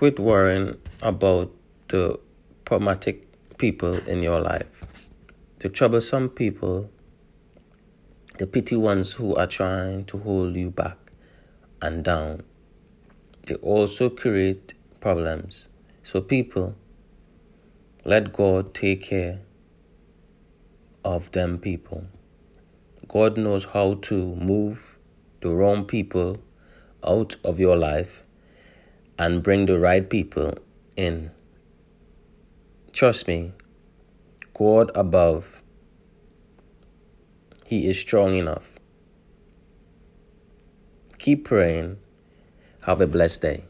Quit worrying about the problematic people in your life, the troublesome people, the petty ones who are trying to hold you back and down. They also create problems. So, people, let God take care of them people. God knows how to move the wrong people out of your life and bring the right people in. Trust me, God above, He is strong enough. Keep praying. Have a blessed day.